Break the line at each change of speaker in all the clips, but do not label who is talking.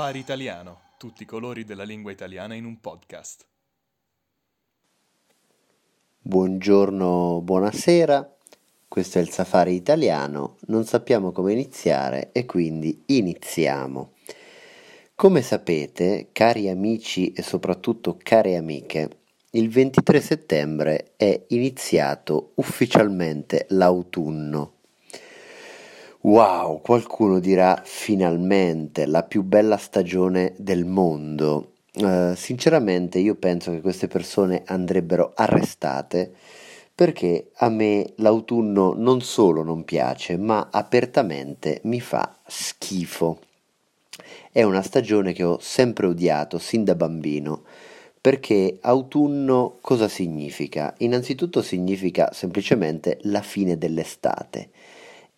Safari Italiano, tutti i colori della lingua italiana in un podcast.
Buongiorno, buonasera. Questo è il Safari Italiano. Non sappiamo come iniziare e quindi iniziamo. Come sapete, cari amici e soprattutto care amiche, il 23 settembre è iniziato ufficialmente l'autunno. Wow, qualcuno dirà finalmente la più bella stagione del mondo. Uh, sinceramente io penso che queste persone andrebbero arrestate perché a me l'autunno non solo non piace, ma apertamente mi fa schifo. È una stagione che ho sempre odiato sin da bambino perché autunno cosa significa? Innanzitutto significa semplicemente la fine dell'estate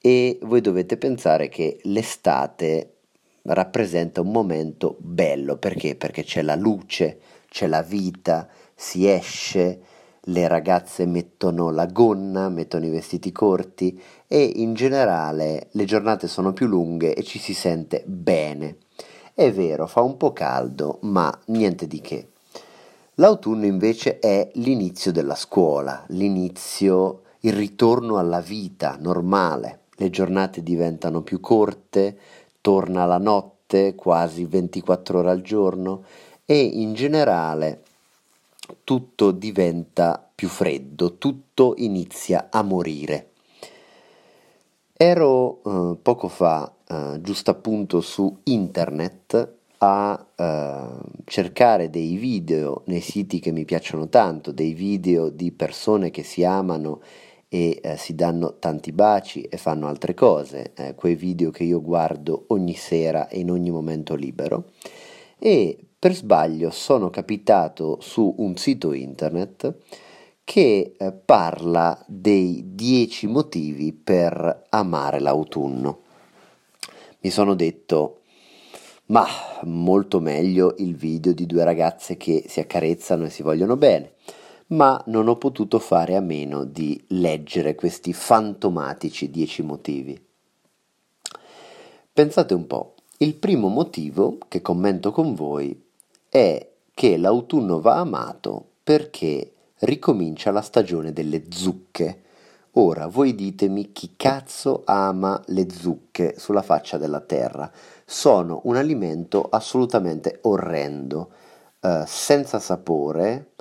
e voi dovete pensare che l'estate rappresenta un momento bello perché? Perché c'è la luce, c'è la vita, si esce, le ragazze mettono la gonna, mettono i vestiti corti e in generale le giornate sono più lunghe e ci si sente bene. È vero, fa un po' caldo, ma niente di che. L'autunno invece è l'inizio della scuola, l'inizio, il ritorno alla vita normale. Le giornate diventano più corte, torna la notte, quasi 24 ore al giorno e in generale tutto diventa più freddo, tutto inizia a morire. Ero eh, poco fa, eh, giusto appunto su internet, a eh, cercare dei video nei siti che mi piacciono tanto, dei video di persone che si amano e eh, si danno tanti baci e fanno altre cose, eh, quei video che io guardo ogni sera e in ogni momento libero. E per sbaglio sono capitato su un sito internet che eh, parla dei 10 motivi per amare l'autunno. Mi sono detto, ma molto meglio il video di due ragazze che si accarezzano e si vogliono bene, ma non ho potuto fare a meno di leggere questi fantomatici dieci motivi. Pensate un po', il primo motivo che commento con voi è che l'autunno va amato perché ricomincia la stagione delle zucche. Ora voi ditemi chi cazzo ama le zucche sulla faccia della terra sono un alimento assolutamente orrendo, eh, senza sapore,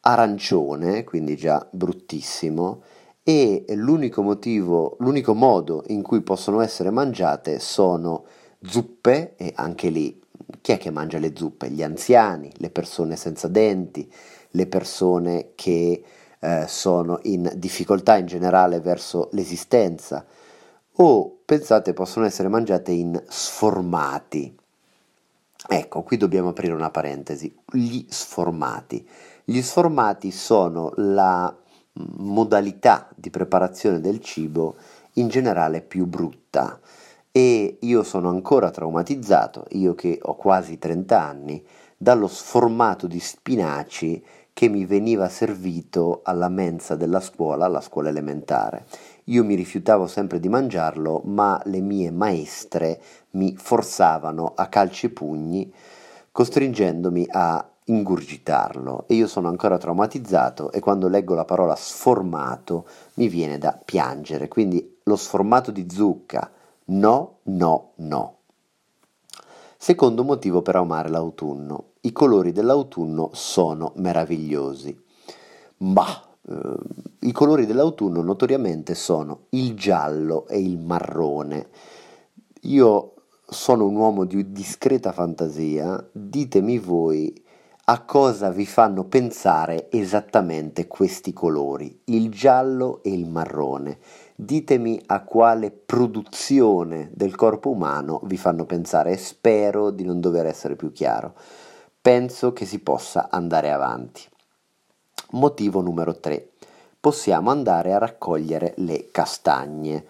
arancione, quindi già bruttissimo, e l'unico motivo, l'unico modo in cui possono essere mangiate sono zuppe, e anche lì chi è che mangia le zuppe? Gli anziani, le persone senza denti, le persone che eh, sono in difficoltà in generale verso l'esistenza, o pensate possono essere mangiate in sformati. Ecco, qui dobbiamo aprire una parentesi. Gli sformati. Gli sformati sono la mm, modalità di preparazione del cibo in generale più brutta e io sono ancora traumatizzato, io che ho quasi 30 anni, dallo sformato di spinaci che mi veniva servito alla mensa della scuola, alla scuola elementare. Io mi rifiutavo sempre di mangiarlo, ma le mie maestre mi forzavano a calci e pugni, costringendomi a ingurgitarlo e io sono ancora traumatizzato e quando leggo la parola sformato mi viene da piangere. Quindi lo sformato di zucca, no, no, no. Secondo motivo per amare l'autunno. I colori dell'autunno sono meravigliosi. Ma Uh, I colori dell'autunno notoriamente sono il giallo e il marrone. Io sono un uomo di discreta fantasia, ditemi voi a cosa vi fanno pensare esattamente questi colori, il giallo e il marrone. Ditemi a quale produzione del corpo umano vi fanno pensare e spero di non dover essere più chiaro. Penso che si possa andare avanti. Motivo numero 3. Possiamo andare a raccogliere le castagne.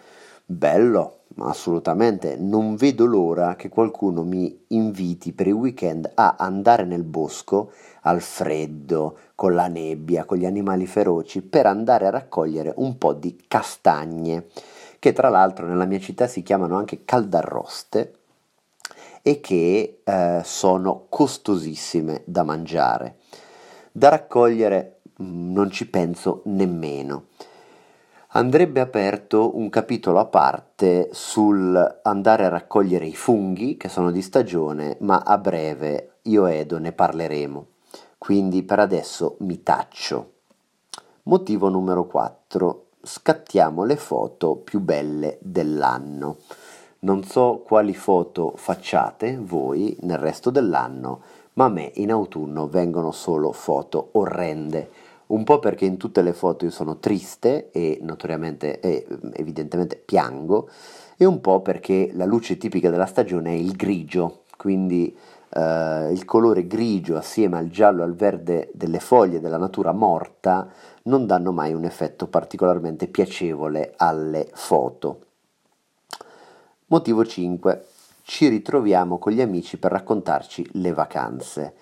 Bello, assolutamente. Non vedo l'ora che qualcuno mi inviti per il weekend a andare nel bosco al freddo, con la nebbia, con gli animali feroci, per andare a raccogliere un po' di castagne, che tra l'altro nella mia città si chiamano anche caldarroste e che eh, sono costosissime da mangiare. Da raccogliere mm, non ci penso nemmeno. Andrebbe aperto un capitolo a parte sul andare a raccogliere i funghi che sono di stagione, ma a breve io Edo ne parleremo. Quindi per adesso mi taccio. Motivo numero 4. Scattiamo le foto più belle dell'anno. Non so quali foto facciate voi nel resto dell'anno, ma a me in autunno vengono solo foto orrende. Un po' perché in tutte le foto io sono triste e notoriamente e evidentemente piango, e un po' perché la luce tipica della stagione è il grigio, quindi eh, il colore grigio assieme al giallo e al verde delle foglie della natura morta non danno mai un effetto particolarmente piacevole alle foto. Motivo 5. Ci ritroviamo con gli amici per raccontarci le vacanze.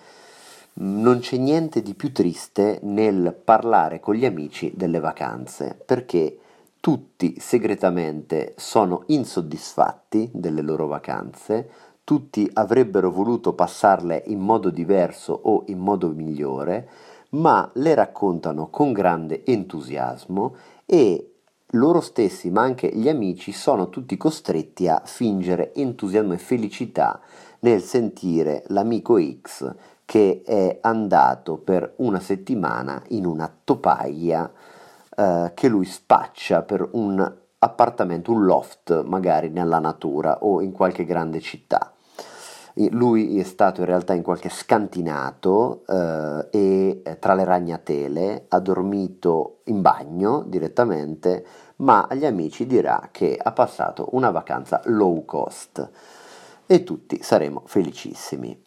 Non c'è niente di più triste nel parlare con gli amici delle vacanze, perché tutti segretamente sono insoddisfatti delle loro vacanze, tutti avrebbero voluto passarle in modo diverso o in modo migliore, ma le raccontano con grande entusiasmo e loro stessi, ma anche gli amici, sono tutti costretti a fingere entusiasmo e felicità nel sentire l'amico X che è andato per una settimana in una topaia eh, che lui spaccia per un appartamento, un loft magari nella natura o in qualche grande città. Lui è stato in realtà in qualche scantinato eh, e eh, tra le ragnatele ha dormito in bagno direttamente, ma agli amici dirà che ha passato una vacanza low cost e tutti saremo felicissimi.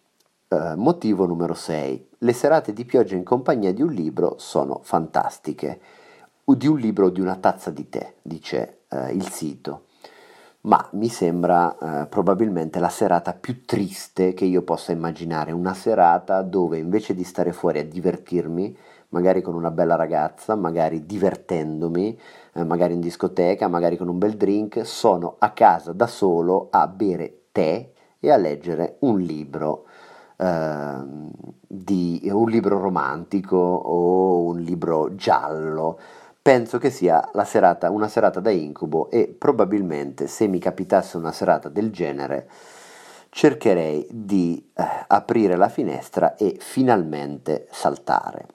Eh, motivo numero 6. Le serate di pioggia in compagnia di un libro sono fantastiche. Di un libro o di una tazza di tè, dice eh, il sito ma mi sembra eh, probabilmente la serata più triste che io possa immaginare, una serata dove invece di stare fuori a divertirmi, magari con una bella ragazza, magari divertendomi, eh, magari in discoteca, magari con un bel drink, sono a casa da solo a bere tè e a leggere un libro. Uh, di un libro romantico o un libro giallo penso che sia serata, una serata da incubo e probabilmente se mi capitasse una serata del genere cercherei di eh, aprire la finestra e finalmente saltare.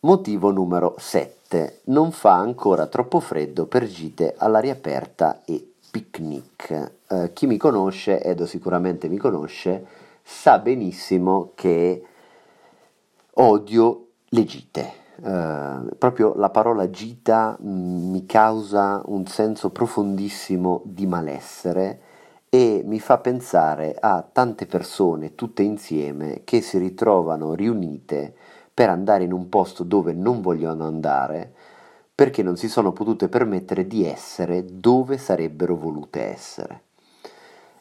Motivo numero 7. Non fa ancora troppo freddo per gite all'aria aperta e picnic. Eh, chi mi conosce, Edo sicuramente mi conosce, sa benissimo che odio le gite eh, proprio la parola gita mm, mi causa un senso profondissimo di malessere e mi fa pensare a tante persone tutte insieme che si ritrovano riunite per andare in un posto dove non vogliono andare perché non si sono potute permettere di essere dove sarebbero volute essere.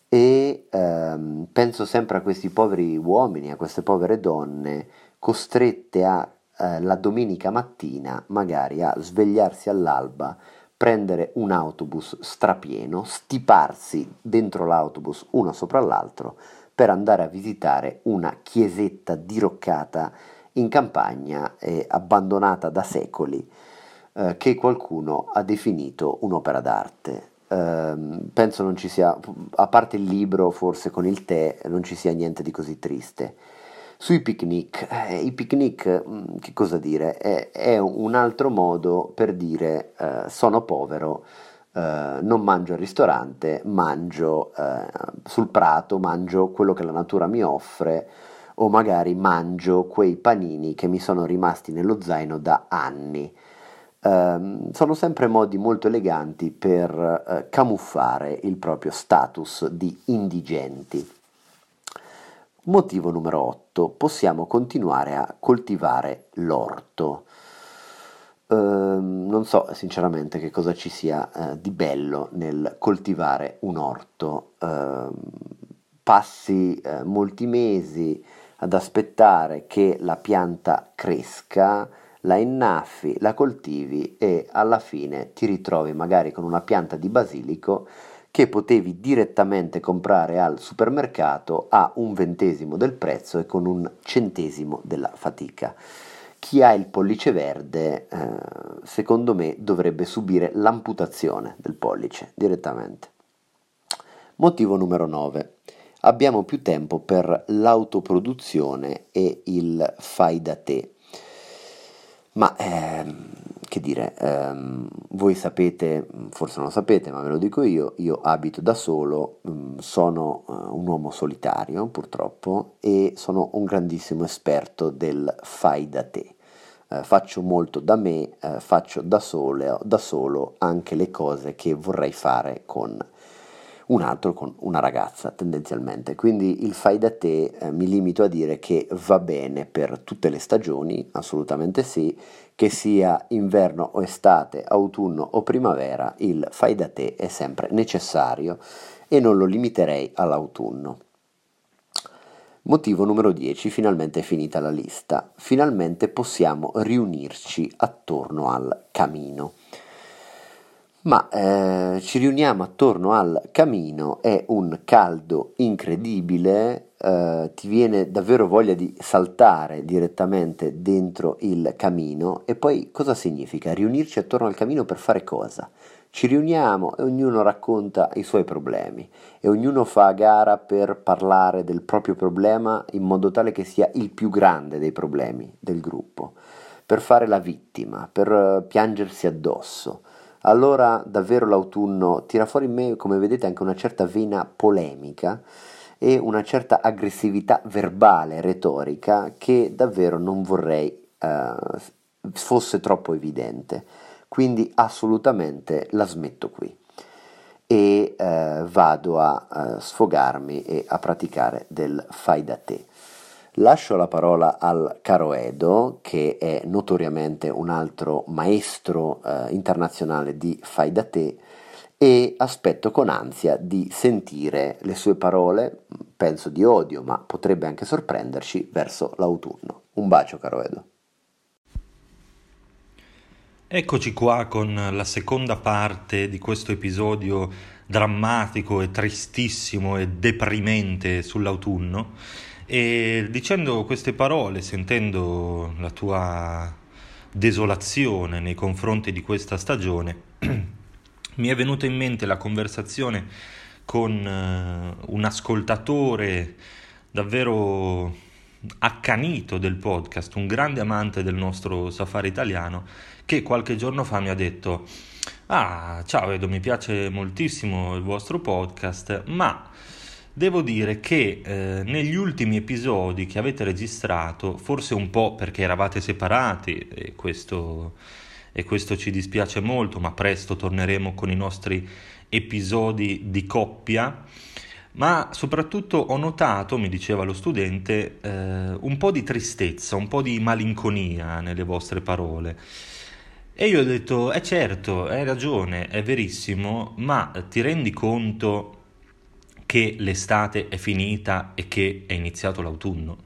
E ehm, penso sempre a questi poveri uomini, a queste povere donne costrette a eh, la domenica mattina magari a svegliarsi all'alba, prendere un autobus strapieno, stiparsi dentro l'autobus uno sopra l'altro per andare a visitare una chiesetta diroccata in campagna e abbandonata da secoli eh, che qualcuno ha definito un'opera d'arte. Eh, penso non ci sia, a parte il libro, forse con il tè, non ci sia niente di così triste. Sui picnic, eh, i picnic, mm, che cosa dire? È, è, un altro modo per dire eh, sono povero, eh, non mangio al ristorante, mangio eh, sul prato, mangio quello che la natura mi offre o magari mangio quei panini che mi sono rimasti nello zaino da anni. Um, sono sempre modi molto eleganti per uh, camuffare il proprio status di indigenti. Motivo numero 8. Possiamo continuare a coltivare l'orto. Uh, non so sinceramente che cosa ci sia uh, di bello nel coltivare un orto. Uh, passi eh, molti mesi ad aspettare che la pianta cresca, la innaffi, la coltivi e alla fine ti ritrovi magari con una pianta di basilico che potevi direttamente comprare al supermercato a un ventesimo del prezzo e con un centesimo della fatica. Chi ha il pollice verde, eh, secondo me, dovrebbe subire l'amputazione del pollice direttamente. Motivo numero 9. Abbiamo più tempo per l'autoproduzione e il fai da te. Ma ehm, che dire, ehm, voi sapete, forse non lo sapete, ma ve lo dico io, io abito da solo, mm, sono uh, un uomo solitario purtroppo e sono un grandissimo esperto del fai da te. Uh, faccio molto da me, uh, faccio da, sole, da solo anche le cose che vorrei fare con un altro con una ragazza tendenzialmente. Quindi il fai da te eh, mi limito a dire che va bene per tutte le stagioni, assolutamente sì, che sia inverno o estate, autunno o primavera, il fai da te è sempre necessario e non lo limiterei all'autunno. Motivo numero 10, finalmente è finita la lista. Finalmente possiamo riunirci attorno al camino ma eh, ci riuniamo attorno al camino, è un caldo incredibile, eh, ti viene davvero voglia di saltare direttamente dentro il camino e poi cosa significa? Riunirci attorno al camino per fare cosa? Ci riuniamo e ognuno racconta i suoi problemi e ognuno fa a gara per parlare del proprio problema in modo tale che sia il più grande dei problemi del gruppo, per fare la vittima, per eh, piangersi addosso allora davvero l'autunno tira fuori in me, come vedete, anche una certa vena polemica e una certa aggressività verbale, retorica, che davvero non vorrei eh, fosse troppo evidente. Quindi assolutamente la smetto qui e eh, vado a, a sfogarmi e a praticare del fai da te. Lascio la parola al caro Edo, che è notoriamente un altro maestro eh, internazionale di fai da te, e aspetto con ansia di sentire le sue parole, penso di odio, ma potrebbe anche sorprenderci, verso l'autunno. Un bacio, caro Edo.
Eccoci qua con la seconda parte di questo episodio drammatico e tristissimo e deprimente sull'autunno e dicendo queste parole, sentendo la tua desolazione nei confronti di questa stagione, mi è venuta in mente la conversazione con uh, un ascoltatore davvero accanito del podcast, un grande amante del nostro safari italiano, che qualche giorno fa mi ha detto: Ah, ciao Edo, mi piace moltissimo il vostro podcast, ma Devo dire che eh, negli ultimi episodi che avete registrato, forse un po' perché eravate separati e questo, e questo ci dispiace molto, ma presto torneremo con i nostri episodi di coppia, ma soprattutto ho notato, mi diceva lo studente, eh, un po' di tristezza, un po' di malinconia nelle vostre parole. E io ho detto, eh certo, hai ragione, è verissimo, ma ti rendi conto che l'estate è finita e che è iniziato l'autunno.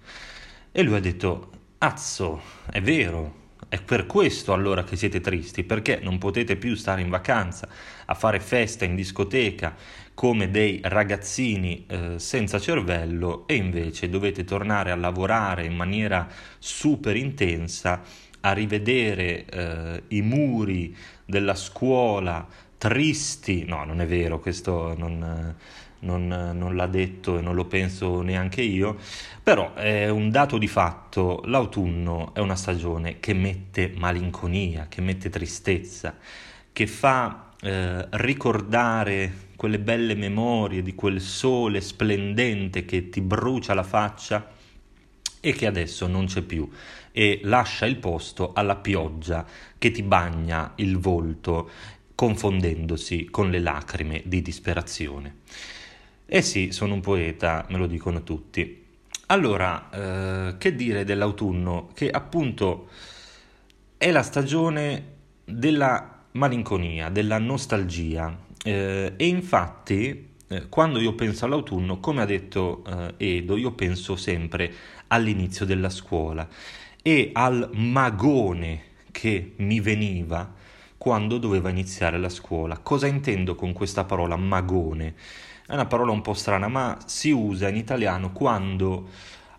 E lui ha detto, azzo, è vero, è per questo allora che siete tristi, perché non potete più stare in vacanza a fare festa in discoteca come dei ragazzini eh, senza cervello e invece dovete tornare a lavorare in maniera super intensa, a rivedere eh, i muri della scuola tristi. No, non è vero, questo non non, non, l'ha detto e non lo penso neanche io, però è un dato di fatto, l'autunno è una stagione che mette malinconia, che mette tristezza, che fa eh, ricordare quelle belle memorie di quel sole splendente che ti brucia la faccia e che adesso non c'è più e lascia il posto alla pioggia che ti bagna il volto confondendosi con le lacrime di disperazione. Eh sì, sono un poeta, me lo dicono tutti. Allora, eh, che dire dell'autunno? Che appunto è la stagione della malinconia, della nostalgia. Eh, e infatti, eh, quando io penso all'autunno, come ha detto eh, Edo, io penso sempre all'inizio della scuola e al magone che mi veniva quando doveva iniziare la scuola. Cosa intendo con questa parola magone? È una parola un po' strana, ma si usa in italiano quando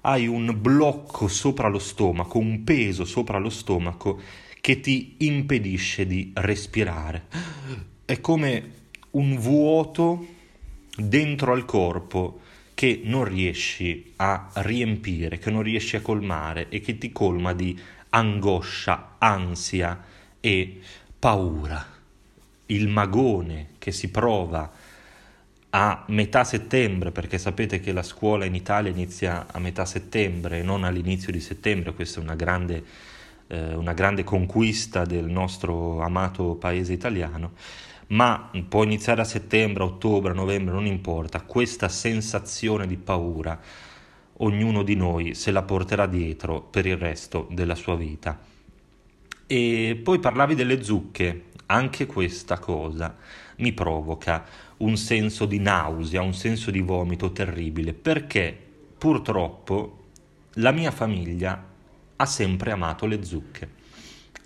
hai un blocco sopra lo stomaco, un peso sopra lo stomaco che ti impedisce di respirare. È come un vuoto dentro al corpo che non riesci a riempire, che non riesci a colmare e che ti colma di angoscia, ansia e paura. Il magone che si prova a metà settembre, perché sapete che la scuola in Italia inizia a metà settembre e non all'inizio di settembre, questa è una grande, eh, una grande conquista del nostro amato paese italiano, ma può iniziare a settembre, ottobre, novembre, non importa, questa sensazione di paura ognuno di noi se la porterà dietro per il resto della sua vita. E poi parlavi delle zucche, anche questa cosa mi provoca un senso di nausea, un senso di vomito terribile, perché purtroppo la mia famiglia ha sempre amato le zucche.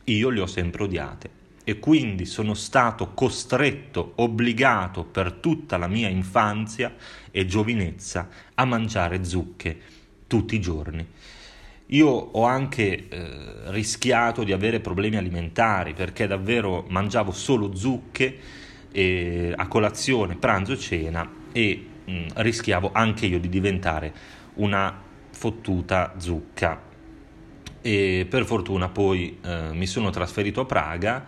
Io le ho sempre odiate e quindi sono stato costretto, obbligato per tutta la mia infanzia e giovinezza a mangiare zucche tutti i giorni. Io ho anche eh, rischiato di avere problemi alimentari perché davvero mangiavo solo zucche eh, a colazione, pranzo cena e mh, mm, rischiavo anche io di diventare una fottuta zucca. E per fortuna poi eh, mi sono trasferito a Praga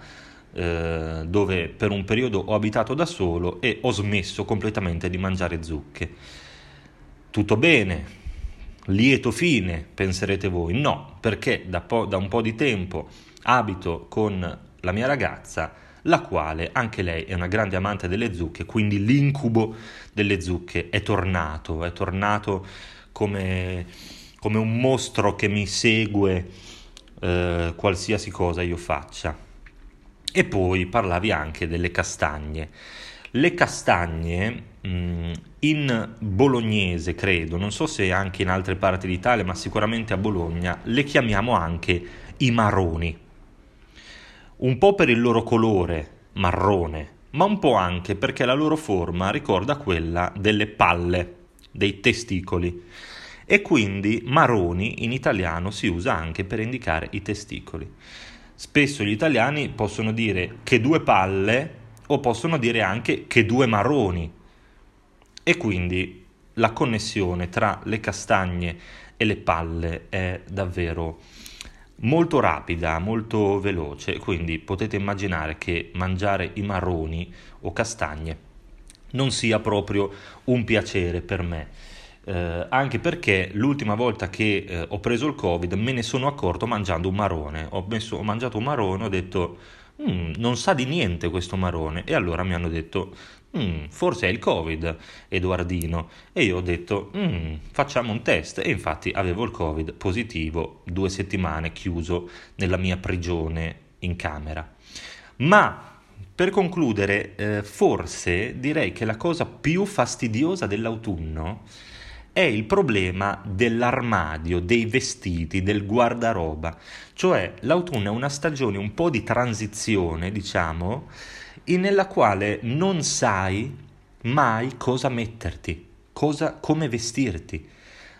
eh, dove per un periodo ho abitato da solo e ho smesso completamente di mangiare zucche. Tutto bene, lieto fine, penserete voi. No, perché da, po- da un po' di tempo abito con la mia ragazza la quale anche lei è una grande amante delle zucche, quindi l'incubo delle zucche è tornato, è tornato come, come un mostro che mi segue eh, qualsiasi cosa io faccia. E poi parlavi anche delle castagne. Le castagne mh, in bolognese, credo, non so se anche in altre parti d'Italia, ma sicuramente a Bologna, le chiamiamo anche i maroni un po' per il loro colore marrone, ma un po' anche perché la loro forma ricorda quella delle palle, dei testicoli. E quindi maroni in italiano si usa anche per indicare i testicoli. Spesso gli italiani possono dire che due palle o possono dire anche che due maroni. E quindi la connessione tra le castagne e le palle è davvero molto rapida, molto veloce, quindi potete immaginare che mangiare i marroni o castagne non sia proprio un piacere per me. Eh, anche perché l'ultima volta che eh, ho preso il covid me ne sono accorto mangiando un marrone ho, messo, ho mangiato un marrone ho detto mm, non sa di niente questo marrone e allora mi hanno detto mm, forse è il Covid, Edoardino. E io ho detto, mm, facciamo un test. E infatti avevo il Covid positivo, due settimane chiuso nella mia prigione in camera. Ma per concludere, eh, forse direi che la cosa più fastidiosa dell'autunno è il problema dell'armadio, dei vestiti, del guardaroba. Cioè l'autunno è una stagione un po' di transizione, diciamo, nella quale non sai mai cosa metterti, cosa, come vestirti.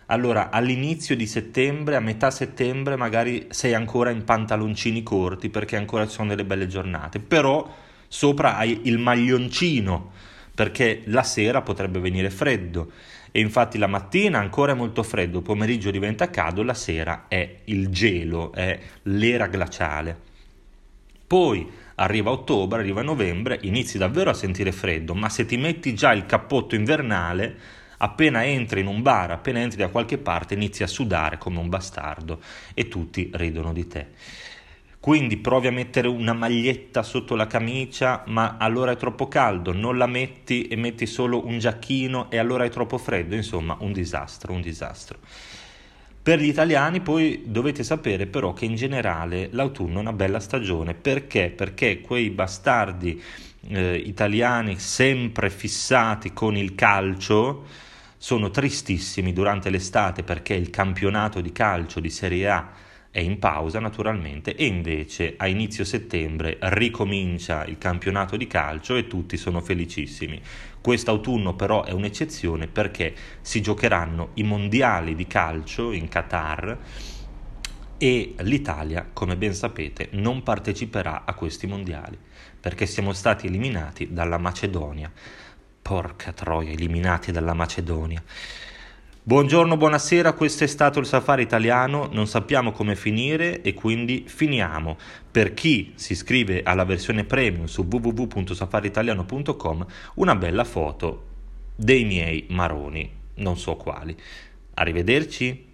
Allora, all'inizio di settembre, a metà settembre, magari sei ancora in pantaloncini corti perché ancora ci sono delle belle giornate, però sopra hai il maglioncino perché la sera potrebbe venire freddo e infatti la mattina ancora è molto freddo, il pomeriggio diventa caldo, la sera è il gelo, è l'era glaciale. Poi arriva ottobre, arriva novembre, inizi davvero a sentire freddo, ma se ti metti già il cappotto invernale, appena entri in un bar, appena entri da qualche parte, inizi a sudare come un bastardo e tutti ridono di te. Quindi provi a mettere una maglietta sotto la camicia, ma allora è troppo caldo, non la metti e metti solo un giacchino e allora è troppo freddo, insomma un disastro, un disastro. Per gli italiani poi dovete sapere però che in generale l'autunno è una bella stagione, perché? Perché quei bastardi eh, italiani sempre fissati con il calcio sono tristissimi durante l'estate perché il campionato di calcio di Serie A è in pausa naturalmente e invece a inizio settembre ricomincia il campionato di calcio e tutti sono felicissimi. Quest'autunno però è un'eccezione perché si giocheranno i mondiali di calcio in Qatar e l'Italia, come ben sapete, non parteciperà a questi mondiali perché siamo stati eliminati dalla Macedonia. Porca troia, eliminati dalla Macedonia. Buongiorno, buonasera, questo è stato il Safari Italiano, non sappiamo come finire e quindi finiamo. Per chi si iscrive alla versione premium su www.safariitaliano.com una bella foto dei miei maroni, non so quali. Arrivederci.